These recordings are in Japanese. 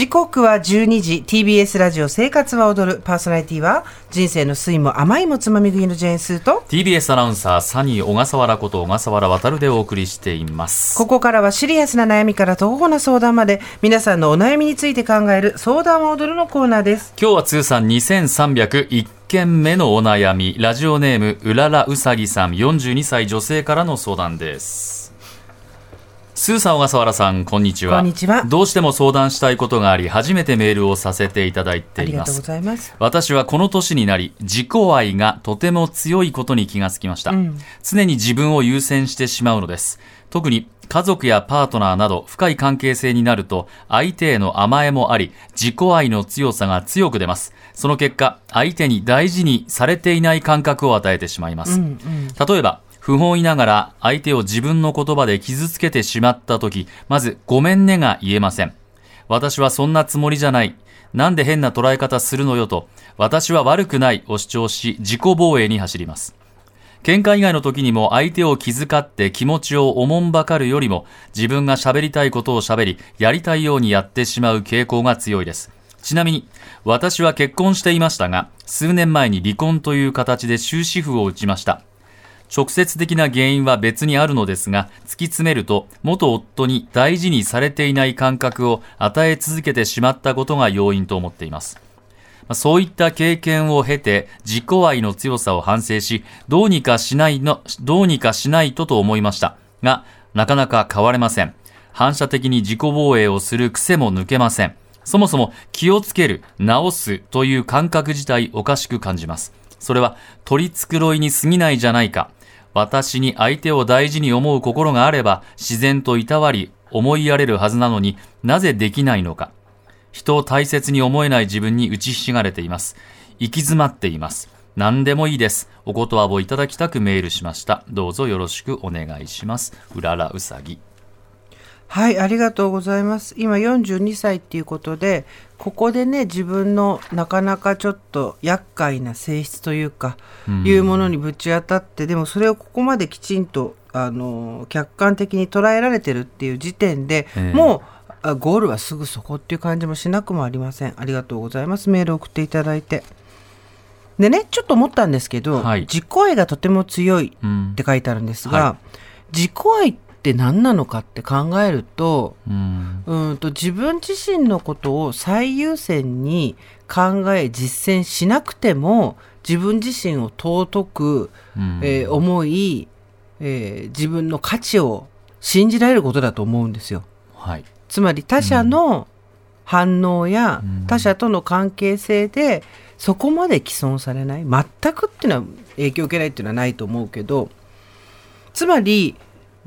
時刻は12時。TBS ラジオ生活は踊るパーソナリティは人生の酸いも甘いもつまみ食いのジェーンスーと。TBS アナウンサーサニー小笠原こと小笠原渉でお送りしています。ここからはシリアスな悩みから徒歩な相談まで皆さんのお悩みについて考える相談は踊るのコーナーです。今日は通算2301件目のお悩み。ラジオネームうららうさぎさん。42歳女性からの相談ですスーさん、小笠原さん、こんにちは。こんにちはどうしても相談したいことがあり、初めてメールをさせていただいていまありがとうごす。ざいます私はこの年になり、自己愛がとても強いことに気がつきました。常に自分を優先してしまうのです。特に家族やパートナーなど深い関係性になると、相手への甘えもあり、自己愛の強さが強く出ます。その結果、相手に大事にされていない感覚を与えてしまいます。例えば、不本意ながら相手を自分の言葉で傷つけてしまった時、まずごめんねが言えません。私はそんなつもりじゃない。なんで変な捉え方するのよと、私は悪くないを主張し、自己防衛に走ります。喧嘩以外の時にも相手を気遣って気持ちをおもんばかるよりも、自分が喋りたいことを喋り、やりたいようにやってしまう傾向が強いです。ちなみに、私は結婚していましたが、数年前に離婚という形で終止符を打ちました。直接的な原因は別にあるのですが、突き詰めると、元夫に大事にされていない感覚を与え続けてしまったことが要因と思っています。そういった経験を経て、自己愛の強さを反省し、どうにかしないの、どうにかしないとと思いました。が、なかなか変われません。反射的に自己防衛をする癖も抜けません。そもそも気をつける、直すという感覚自体おかしく感じます。それは取り繕いに過ぎないじゃないか。私に相手を大事に思う心があれば自然といたわり思いやれるはずなのになぜできないのか。人を大切に思えない自分に打ちひしがれています。行き詰まっています。何でもいいです。お言葉をいただきたくメールしました。どうぞよろしくお願いします。うららうさぎ。はいありがとうございます。今42歳っていうことでここでね自分のなかなかちょっと厄介な性質というか、いうものにぶち当たってでもそれをここまできちんとあの客観的に捉えられてるっていう時点で、ええ。もうあゴールはすぐそこっていう感じもしなくもありません。ありがとうございます。メールを送っていただいて。でねちょっと思ったんですけど、はい。自己愛がとても強いうん。って書いてあるんですが、は自己愛って何なのかって考えるとうん。うんと自分自身のことを最優先に考え実践しなくても自分自身を尊く、うんえー思い、えー自分の価値を信じられることだと思うんですよ。はい。つまり他者の反応やうん他者との関係性でそこまで既存されない全くっていうのは影響を受けないっていうのはないと思うけどつまり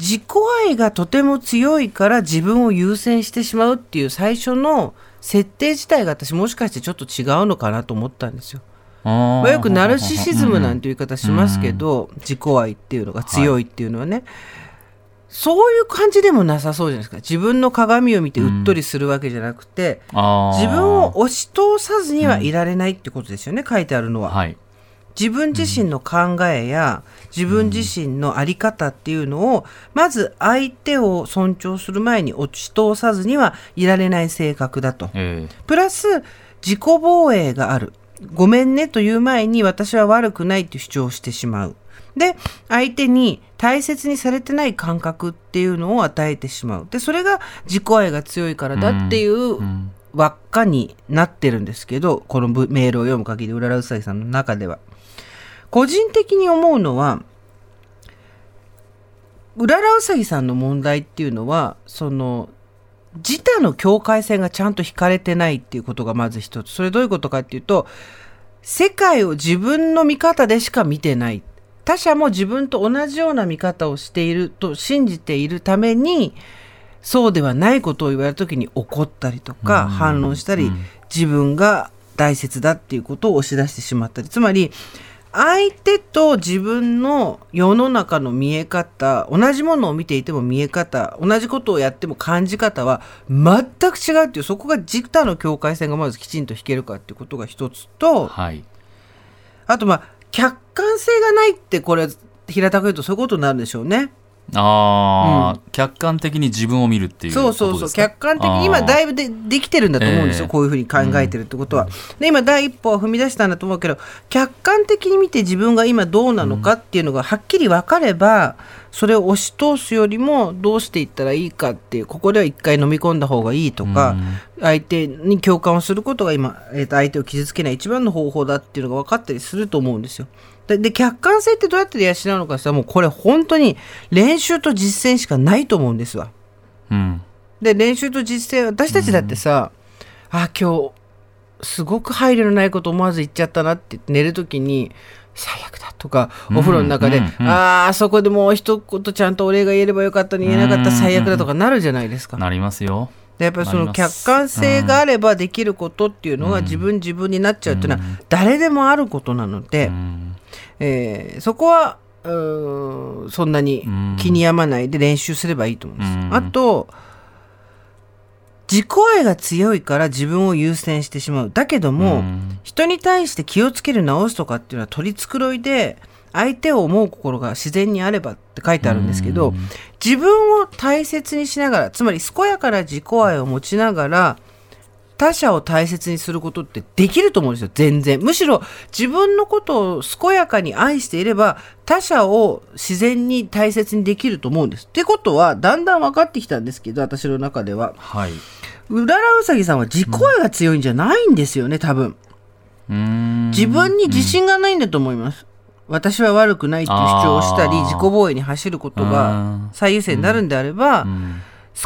自己愛がとても強いから自分を優先してしまうっていう最初の設定自体が私もしかしてちょっと違うのかなと思ったんですよ。まあよくナルシシズムなんていう言い方しますけど、自己愛っていうのが強いっていうのはね、そういう感じでもなさそうじゃないですか自分の鏡を見てうっとりするわけじゃなくて、自分を押し通さずにはいられないってことですよね、書いてあるのは。はい。自分自身の考えや自分自身の在り方っていうのをまず相手を尊重する前に押し通さずにはいられない性格だと。えプラス自己防衛がある。ごめんねという前に私は悪くないって主張してしまう。で、相手に大切にされてない感覚っていうのを与えてしまう。で、それが自己愛が強いからだっていうん輪っかになってるんですけど、このブメールを読む限り、うららうさぎさんの中では。個人的に思うのは、うららうさぎさんの問題っていうのは、その、自他の境界線がちゃんと引かれてないっていうことがまず一つ。それどういうことかっていうと、世界を自分の見方でしか見てない。他者も自分と同じような見方をしていると信じているために、そうではないことを言われた時に怒ったりとか反論したり、自分が大切だっていうことを押し出してしまったり。つまり、相手と自分の世の中の見え方、同じものを見ていても見え方、同じことをやっても感じ方は全く違うっていう、そこが自他の境界線がまずきちんと引けるかっていうことが一つと、はい。あとまあ、客観性がないってこれ、平たく言うとそういうことになるんでしょうね。ああ、客観的に自分を見るっていうそうそうそう。客観的に今だいぶでできてるんだと思うんですよ、ええ。こういうふうに考えてるってことは、で今第一歩は踏み出したんだと思うけど客観的に見て自分が今どうなのかっていうのがはっきり分かれば、それを押し通すよりもどうしていったらいいかっていうここでは一回飲み込んだ方がいいとか、相手に共感をすることが今、えーと相手を傷つけない一番の方法だっていうのが分かったりすると思うんですよ。でで客観性ってどうやって養うのかさもうこれ本当に練習と実践しかないと思うんですわ。うんで練習と実践私たちだってさ、あ今日すごく配慮のないこと思わず言っちゃったなって寝る時に最悪だとかお風呂の中で、うんうんうんああそこでもう一言ちゃんとお礼が言えればよかったのに言えなかった最悪だとかなるじゃないですか。なりますよでやっぱりその客観性があればできることっていうのが自分自分になっちゃうっていうのは誰でもあることなので、うん。えーそこはうそんなに気に病まないで練習すればいいと思うんです。うん。あと自己愛が強いから自分を優先してしまう。だけども、うん。人に対して気をつける直すとかっていうのは取り繕いで相手を思う心が自然にあればって書いてあるんですけど、自分を大切にしながらつまり健やかな自己愛を持ちながら他者を大切にすることってできると思うんですよ全然。むしろ自分のことを健やかに愛していれば他者を自然に大切にできると思うんです。ってことはだんだん分かってきたんですけど私の中では。はい。うららうさぎさんは自己愛が強いんじゃないんですよね多分。うん。自分に自信がないんだと思います、私は悪くないっていう主張をしたり自己防衛に走ることが最優先になるんであれば、うん。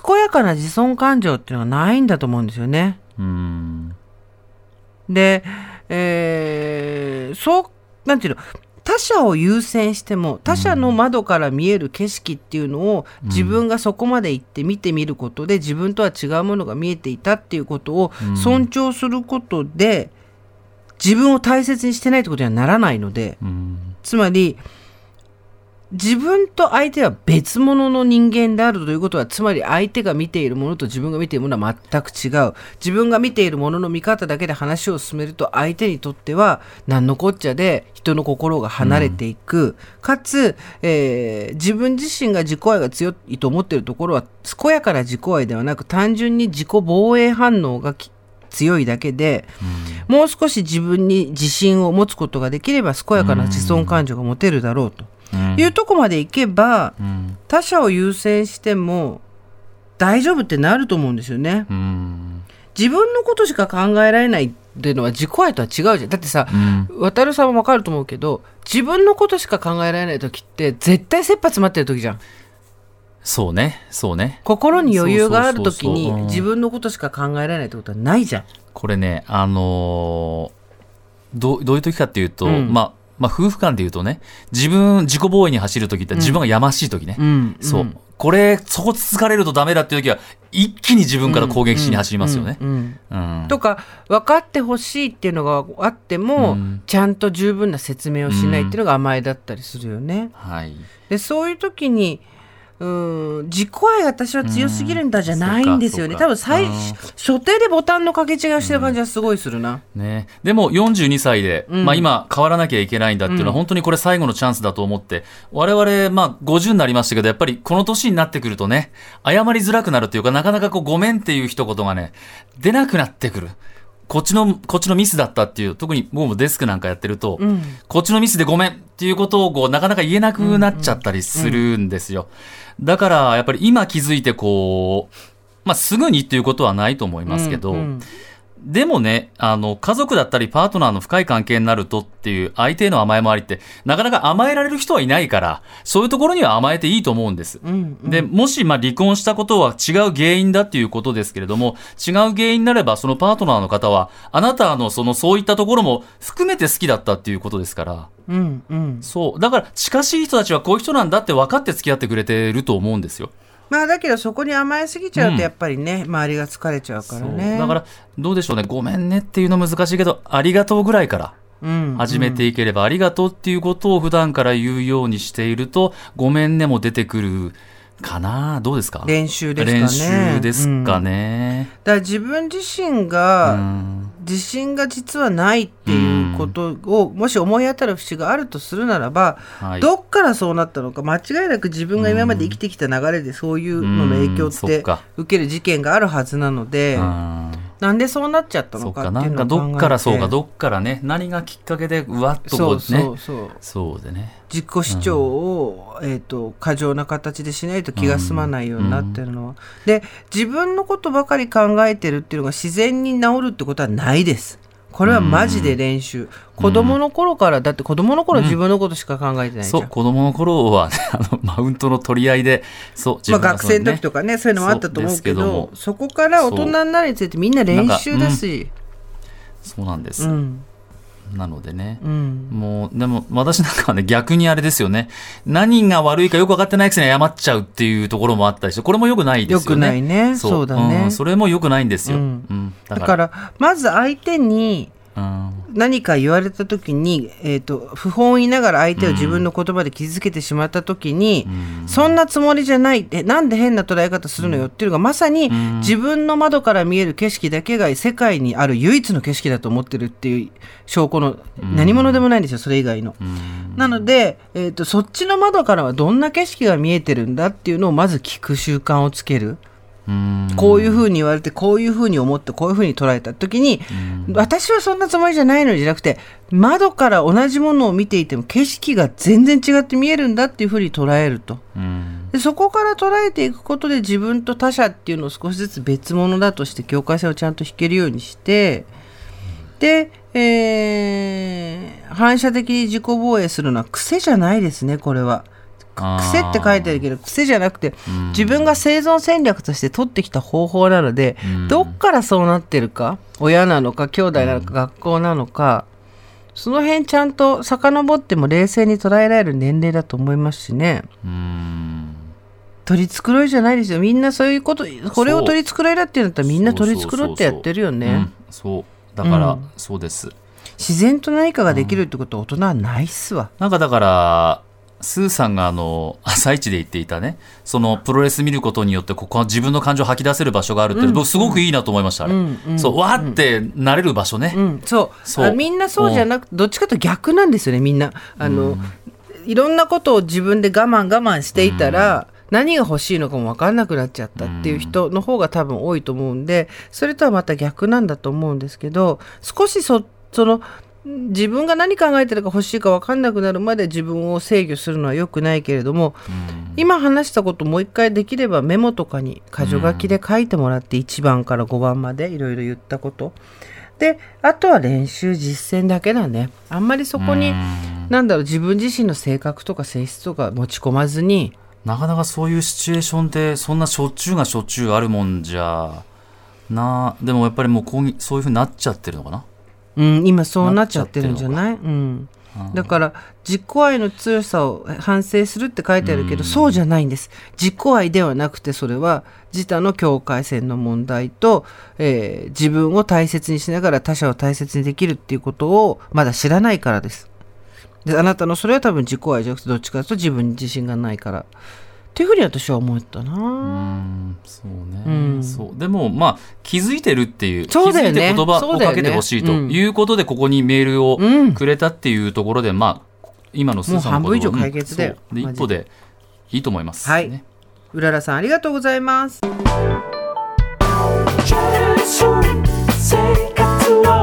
健やかな自尊感情っていうのはないんだと思うんですよね。うん。で、えーそう、なんていうの、他者を優先しても他者の窓から見える景色っていうのを自分がそこまで行って見てみることで自分とは違うものが見えていたっていうことを尊重することで自分を大切にしてないってことにはならないのでうんつまり自分と相手は別物の人間であるということはつまり相手が見ているものと自分が見ているものは全く違う。自分が見ているものの見方だけで話を進めると相手にとっては何のこっちゃで人の心が離れていく、かつ、えー自分自身が自己愛が強いと思っているところは健やかな自己愛ではなく単純に自己防衛反応がき強いだけで、もう少し自分に自信を持つことができれば健やかな自尊感情が持てるだろうと。うんいうとこまでいけばうん他者を優先しても大丈夫ってなると思うんですよね。うん自分のことしか考えられないっていうのは自己愛とは違うじゃん。だってさ、うん渡るさんもわかると思うけど自分のことしか考えられない時って絶対切羽詰まってる時じゃん。そうね。そうね。心に余裕がある時にそうそうそうそう。うん。自分のことしか考えられないってことはないじゃん。これねあのーどうどういう時かっていうと、うん。まあまあ夫婦間で言うとね自分自己防衛に走る時って自分がやましい時ね、うん。そう、んこれそこつつかれるとダメだっていう時は一気に自分から攻撃しに走りますよね、うんうん。うん。とか分かってほしいっていうのがあっても、うん。ちゃんと十分な説明をしないっていうのが甘えだったりするよね。はい。でそういう時にうーん自己愛が私は強すぎるんだじゃないんですよね。多分最うん初手でボタンの掛け違いをしてる感じはすごいするな。ね、でも42歳で、うんまあ、今変わらなきゃいけないんだっていうのは本当にこれ最後のチャンスだと思って我々、まあ、50になりましたけどやっぱりこの年になってくるとね謝りづらくなるというかなかなかこうごめんっていう一言がね出なくなってくる。こっちの、こっちのミスだったっていう、特に僕もデスクなんかやってると、うんこっちのミスでごめんっていうことをこうなかなか言えなくなっちゃったりするんですよ。だから、やっぱり今気づいてこう、まあ、すぐにっていうことはないと思いますけど、うんうん。でもね、あの、家族だったりパートナーの深い関係になるとっていう相手への甘えもありって、なかなか甘えられる人はいないから、そういうところには甘えていいと思うんです。うんうんで、もし、まあ、離婚したことは違う原因だっていうことですけれども、違う原因になれば、そのパートナーの方は、あなたのその、そういったところも含めて好きだったっていうことですから、うんうんそう。だから、近しい人たちはこういう人なんだって分かって付き合ってくれてると思うんですよ。まあだけどそこに甘えすぎちゃううんとやっぱりね、周りが疲れちゃうからね。だから、どうでしょうね。ごめんねっていうの難しいけど、ありがとうぐらいから。うん始めていければ、ありがとうっていうことを普段から言うようにしていると、ごめんねも出てくるかなどうですか？練習ですかね。練習ですかうんね。だから自分自身うがん自信が実はないっていうことを、もし思い当たる節があるとするならば、はい。どっからそうなったのか間違いなく自分が今まで生きてきた流れでそういうのの影響うんって受ける事件があるはずなので、うん。なんでそうなっちゃったのかっていうかなんかのを考えて。どっからそうか。どっからね。何がきっかけでうわっとこそううねそうそう。そうでね自己主張を、えー、と過剰な形でしないと気が済まないようになってるのは、で自分のことばかり考えてるっていうのが自然に治るってことはないです。これはマジで練習、子供の頃からだって子供の頃自分のことしか考えてないじゃん、そう子供の頃はね あのマウントの取り合いでそう自まあ、学生の時とかねそういうのもあったと思うけどそこから大人になるについてみんな練習だし。そうなんです、うんなのでね、うん。もうでも私なんかはね逆にあれですよね。何が悪いかよく分かってないくせに謝っちゃうっていうところもあったりしてこれもよくないですよね。よくないね。そう。だね。ん。それもよくないんですよ、ううん。んだだか、かららまず相手にうん何か言われた時に、えー、と不本意ながら相手を自分の言葉で傷つけてしまった時に、そんなつもりじゃないえなんで変な捉え方するのよっていうのがまさに自分の窓から見える景色だけが世界にある唯一の景色だと思ってるっていう証拠の何者でもないんですよそれ以外の。なので、えー、とそっちの窓からはどんな景色が見えてるんだっていうのをまず聞く習慣をつける。うん。こういうふうに言われてこういうふうに思ってこういうふうに捉えた時に、私はそんなつもりじゃないのじゃなくて窓から同じものを見ていても景色が全然違って見えるんだっていうふうに捉えると。うん。でそこから捉えていくことで自分と他者っていうのを少しずつ別物だとして境界線をちゃんと引けるようにしてで、えー反射的に自己防衛するのは癖じゃないですねこれは。癖って書いてあるけど癖じゃなくて自分が生存戦略として取ってきた方法なのでうん。どっからそうなってるか親なのか兄弟なのか学校なのかその辺ちゃんと遡っても冷静に捉えられる年齢だと思いますしね。うん。取り繕いじゃないですよ。みんなそういうことこれを取り繕いだっていうんだったらみんな取り繕ってやってるよね。うん。そう。だから、うん。そうです。自然と何かができるってことは大人はないっすわ。なんかだからスーさんがあの朝一で言っていたねそのプロレス見ることによってここは自分の感情を吐き出せる場所があるって、僕すごくいいなと思いましたあれ、うんうんそうわーってなれる場所ね、うん、そう。そう。あみんなそうじゃなくてどっちかというと逆なんですよねみんな。あの、いろんなことを自分で我慢我慢していたら、何が欲しいのかも分かんなくなっちゃったっていう人の方が多分多いと思うんでそれとはまた逆なんだと思うんですけど少しそその自分が何考えてるか欲しいか分かんなくなるまで自分を制御するのは良くないけれども、今話したこともう一回できればメモとかに箇条書きで書いてもらって1番から5番までいろいろ言ったこと。であとは練習実践だけだね。あんまりそこになんだろう自分自身の性格とか性質とか持ち込まずになかなかそういうシチュエーションってそんなしょっちゅうがしょっちゅうあるもんじゃな。でもやっぱりもうこうそういうふうになっちゃってるのかなうん、今そうなっちゃってるんじゃない？うん、だから自己愛の強さを反省するって書いてあるけど、そうじゃないんです。自己愛ではなくてそれは自他の境界線の問題と、えー自分を大切にしながら他者を大切にできるっていうことをまだ知らないからです。であなたのそれは多分自己愛じゃなくてどっちかというと自分に自信がないからっていうふうに私は思ったな、うんそうね、うん。そう。でもまあ気づいてるっていうそうだよね。気づいて言葉をかけてほしいとうん。いうことでここにメールをうん。くれたっていうところで、まあ今のスーさんのもう半分以上解決だよう。んそうで。一歩でいいと思います、はい。ねうららさんありがとうございます。Generation 生活